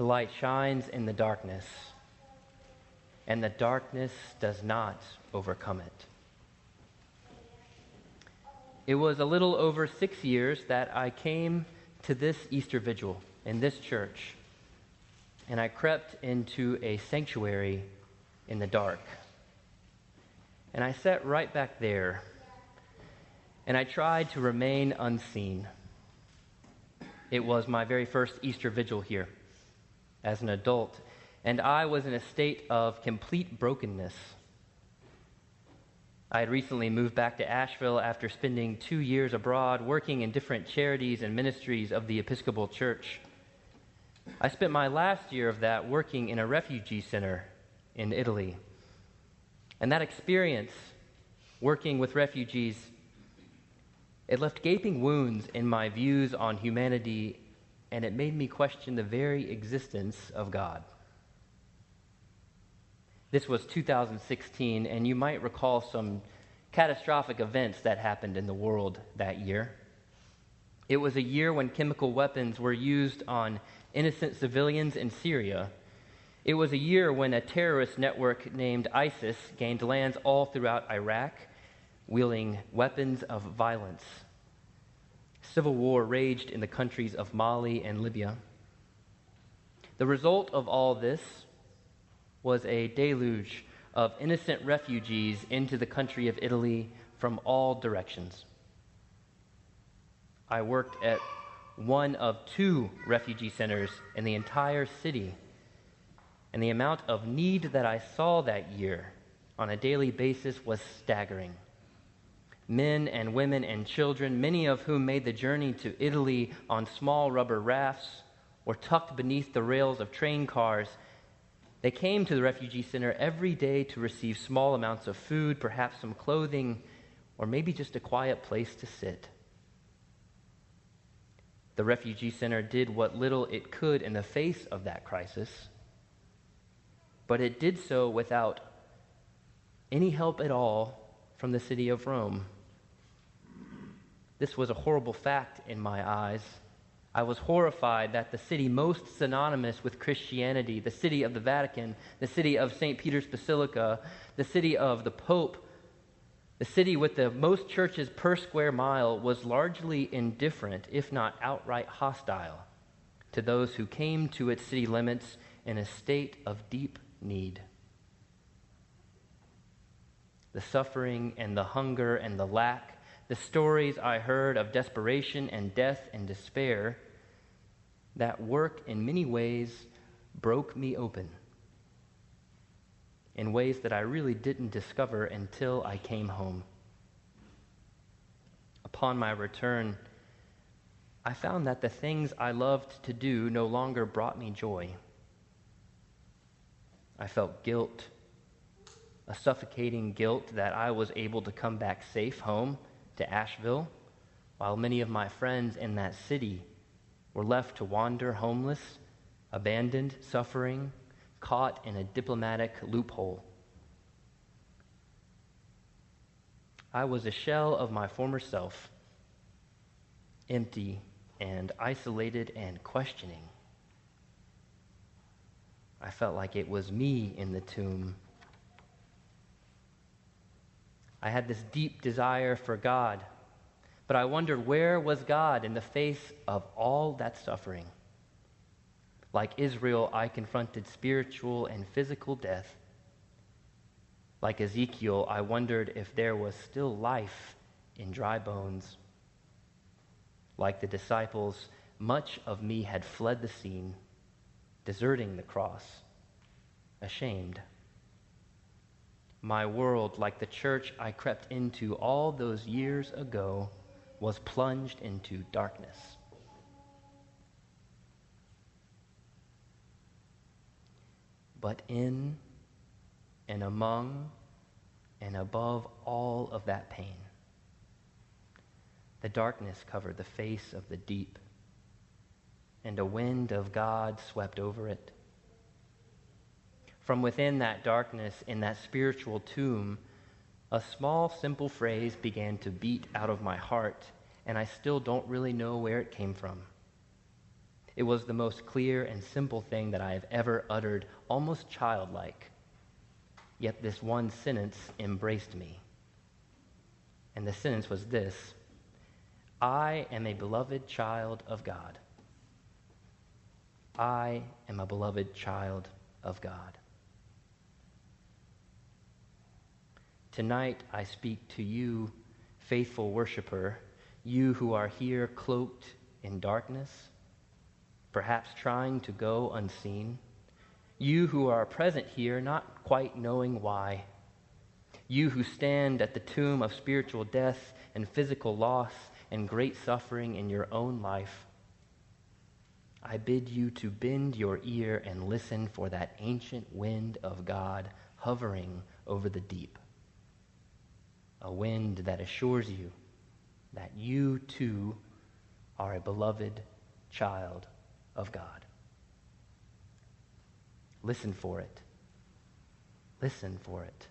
The light shines in the darkness, and the darkness does not overcome it. It was a little over six years that I came to this Easter vigil in this church, and I crept into a sanctuary in the dark. And I sat right back there, and I tried to remain unseen. It was my very first Easter vigil here as an adult, and I was in a state of complete brokenness. I had recently moved back to Asheville after spending two years abroad working in different charities and ministries of the Episcopal Church. I spent my last year of that working in a refugee center in Italy. And that experience, working with refugees, it left gaping wounds in my views on humanity, and it made me question the very existence of God. This was 2016, and you might recall some catastrophic events that happened in the world that year. It was a year when chemical weapons were used on innocent civilians in Syria. It was a year when a terrorist network named ISIS gained lands all throughout Iraq, wielding weapons of violence. Civil war raged in the countries of Mali and Libya. The result of all this was a deluge of innocent refugees into the country of Italy from all directions. I worked at one of two refugee centers in the entire city, and the amount of need that I saw that year on a daily basis was staggering men and women and children, many of whom made the journey to Italy on small rubber rafts or tucked beneath the rails of train cars. They came to the refugee center every day to receive small amounts of food, perhaps some clothing, or maybe just a quiet place to sit. The refugee center did what little it could in the face of that crisis, but it did so without any help at all from the city of Rome. This was a horrible fact in my eyes. I was horrified that the city most synonymous with Christianity, the city of the Vatican, the city of St. Peter's Basilica, the city of the Pope, the city with the most churches per square mile, was largely indifferent, if not outright hostile, to those who came to its city limits in a state of deep need. The suffering and the hunger and the lack the stories I heard of desperation and death and despair, that work in many ways broke me open in ways that I really didn't discover until I came home. Upon my return, I found that the things I loved to do no longer brought me joy. I felt guilt, a suffocating guilt that I was able to come back safe home to Asheville, while many of my friends in that city were left to wander homeless, abandoned, suffering, caught in a diplomatic loophole. I was a shell of my former self, empty and isolated and questioning. I felt like it was me in the tomb I had this deep desire for God, but I wondered where was God in the face of all that suffering? Like Israel, I confronted spiritual and physical death. Like Ezekiel, I wondered if there was still life in dry bones. Like the disciples, much of me had fled the scene, deserting the cross, ashamed my world, like the church I crept into all those years ago, was plunged into darkness. But in and among and above all of that pain, the darkness covered the face of the deep, and a wind of God swept over it from within that darkness, in that spiritual tomb, a small, simple phrase began to beat out of my heart, and I still don't really know where it came from. It was the most clear and simple thing that I have ever uttered, almost childlike. Yet this one sentence embraced me. And the sentence was this I am a beloved child of God. I am a beloved child of God. Tonight I speak to you, faithful worshiper, you who are here cloaked in darkness, perhaps trying to go unseen. You who are present here, not quite knowing why. You who stand at the tomb of spiritual death and physical loss and great suffering in your own life. I bid you to bend your ear and listen for that ancient wind of God hovering over the deep. A wind that assures you that you too are a beloved child of God. Listen for it. Listen for it.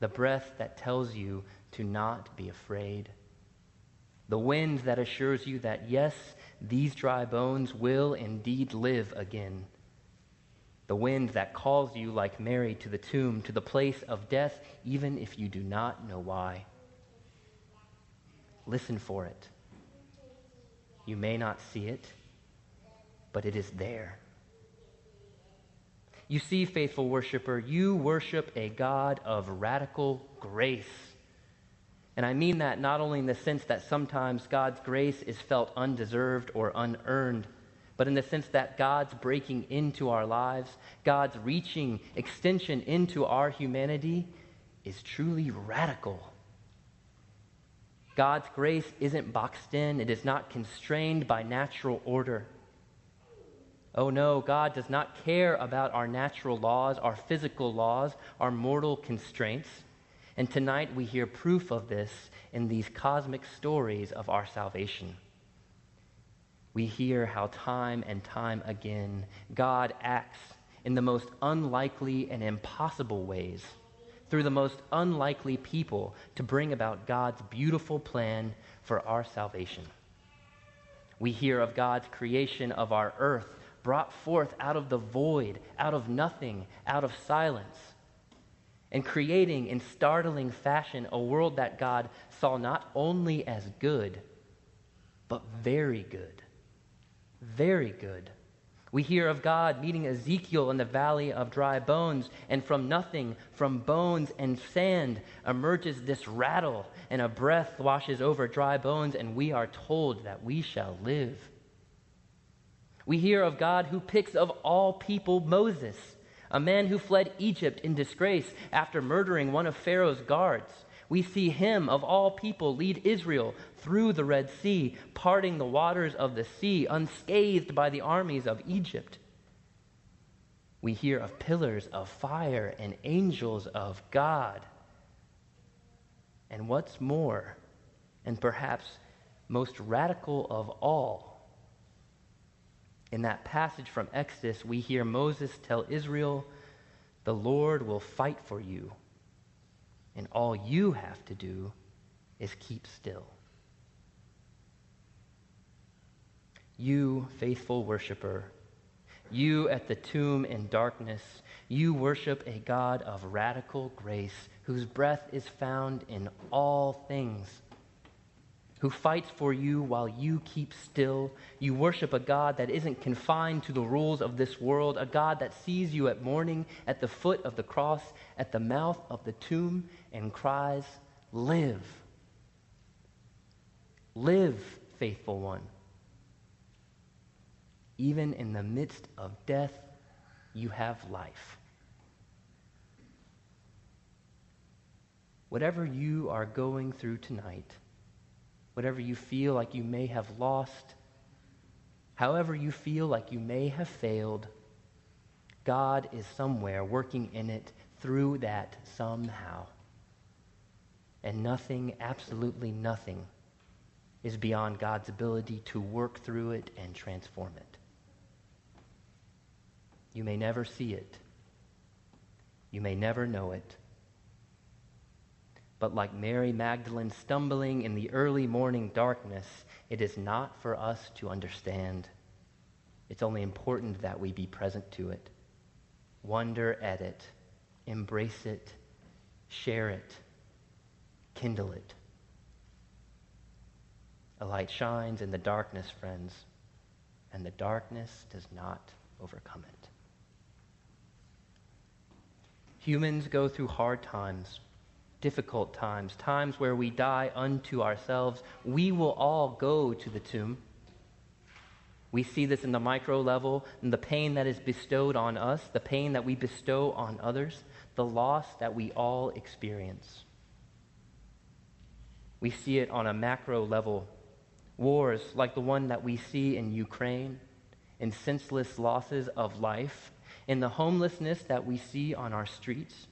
The breath that tells you to not be afraid. The wind that assures you that, yes, these dry bones will indeed live again. The wind that calls you, like Mary, to the tomb, to the place of death, even if you do not know why. Listen for it. You may not see it, but it is there. You see, faithful worshiper, you worship a God of radical grace. And I mean that not only in the sense that sometimes God's grace is felt undeserved or unearned, but in the sense that God's breaking into our lives, God's reaching extension into our humanity is truly radical. God's grace isn't boxed in, it is not constrained by natural order. Oh no, God does not care about our natural laws, our physical laws, our mortal constraints. And tonight we hear proof of this in these cosmic stories of our salvation. We hear how time and time again God acts in the most unlikely and impossible ways through the most unlikely people to bring about God's beautiful plan for our salvation. We hear of God's creation of our earth brought forth out of the void, out of nothing, out of silence, and creating in startling fashion a world that God saw not only as good, but very good. Very good. We hear of God meeting Ezekiel in the valley of dry bones, and from nothing, from bones and sand, emerges this rattle, and a breath washes over dry bones, and we are told that we shall live. We hear of God who picks of all people Moses, a man who fled Egypt in disgrace after murdering one of Pharaoh's guards. We see him, of all people, lead Israel through the Red Sea, parting the waters of the sea, unscathed by the armies of Egypt. We hear of pillars of fire and angels of God. And what's more, and perhaps most radical of all, in that passage from Exodus, we hear Moses tell Israel, The Lord will fight for you, and all you have to do is keep still. You, faithful worshiper, you at the tomb in darkness, you worship a God of radical grace whose breath is found in all things who fights for you while you keep still. You worship a God that isn't confined to the rules of this world, a God that sees you at morning at the foot of the cross, at the mouth of the tomb, and cries, Live. Live, faithful one. Even in the midst of death, you have life. Whatever you are going through tonight, whatever you feel like you may have lost, however you feel like you may have failed, God is somewhere working in it through that somehow. And nothing, absolutely nothing, is beyond God's ability to work through it and transform it. You may never see it. You may never know it. But like Mary Magdalene stumbling in the early morning darkness, it is not for us to understand. It's only important that we be present to it, wonder at it, embrace it, share it, kindle it. A light shines in the darkness, friends, and the darkness does not overcome it. Humans go through hard times, difficult times, times where we die unto ourselves. We will all go to the tomb. We see this in the micro level, in the pain that is bestowed on us, the pain that we bestow on others, the loss that we all experience. We see it on a macro level. Wars like the one that we see in Ukraine, in senseless losses of life, in the homelessness that we see on our streets.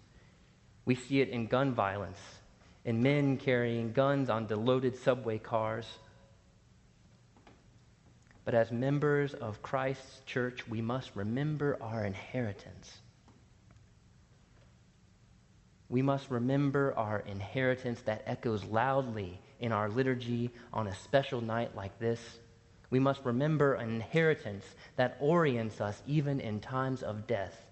We see it in gun violence, in men carrying guns on loaded subway cars. But as members of Christ's church, we must remember our inheritance. We must remember our inheritance that echoes loudly in our liturgy on a special night like this we must remember an inheritance that orients us even in times of death.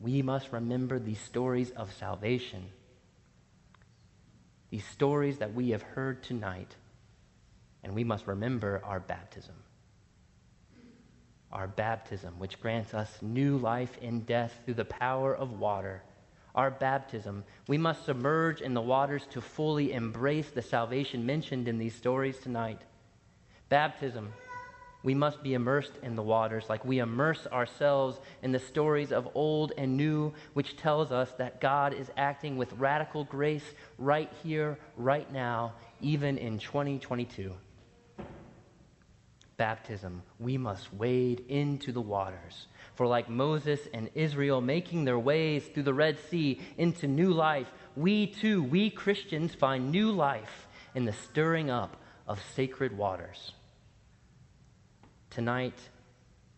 We must remember these stories of salvation, these stories that we have heard tonight, and we must remember our baptism. Our baptism, which grants us new life in death through the power of water our baptism, we must submerge in the waters to fully embrace the salvation mentioned in these stories tonight. Baptism, we must be immersed in the waters like we immerse ourselves in the stories of old and new, which tells us that God is acting with radical grace right here, right now, even in 2022. Baptism, we must wade into the waters for like Moses and Israel making their ways through the Red Sea into new life, we too, we Christians, find new life in the stirring up of sacred waters. Tonight,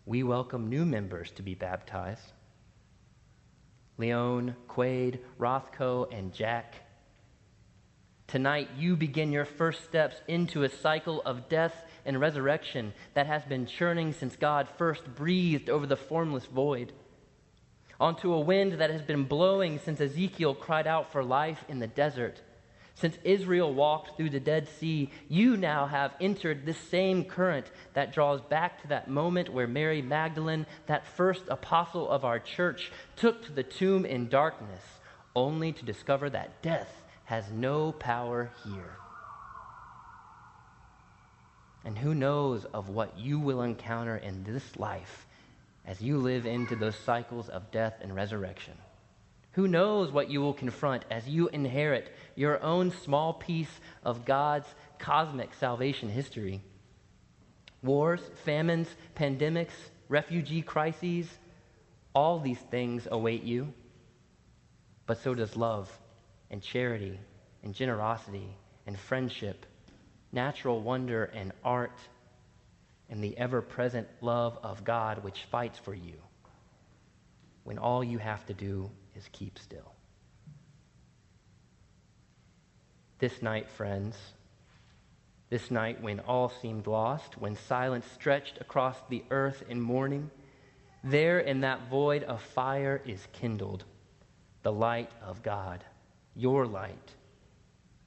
we welcome new members to be baptized. Leon, Quade, Rothko, and Jack. Tonight, you begin your first steps into a cycle of death and resurrection that has been churning since God first breathed over the formless void, onto a wind that has been blowing since Ezekiel cried out for life in the desert. Since Israel walked through the Dead Sea, you now have entered this same current that draws back to that moment where Mary Magdalene, that first apostle of our church, took to the tomb in darkness, only to discover that death has no power here. And who knows of what you will encounter in this life as you live into those cycles of death and resurrection? Who knows what you will confront as you inherit your own small piece of God's cosmic salvation history? Wars, famines, pandemics, refugee crises, all these things await you. But so does love and charity and generosity and friendship natural wonder and art and the ever present love of God which fights for you when all you have to do is keep still. This night, friends, this night when all seemed lost, when silence stretched across the earth in mourning, there in that void of fire is kindled the light of God, your light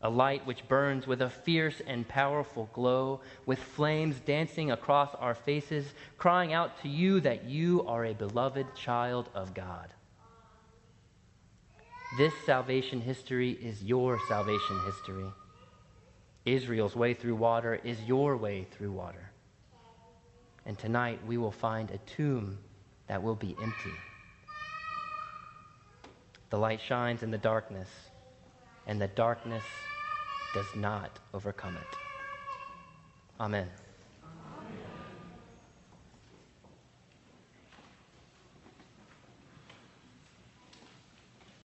a light which burns with a fierce and powerful glow, with flames dancing across our faces, crying out to you that you are a beloved child of God. This salvation history is your salvation history. Israel's way through water is your way through water. And tonight we will find a tomb that will be empty. The light shines in the darkness, and the darkness does not overcome it. Amen.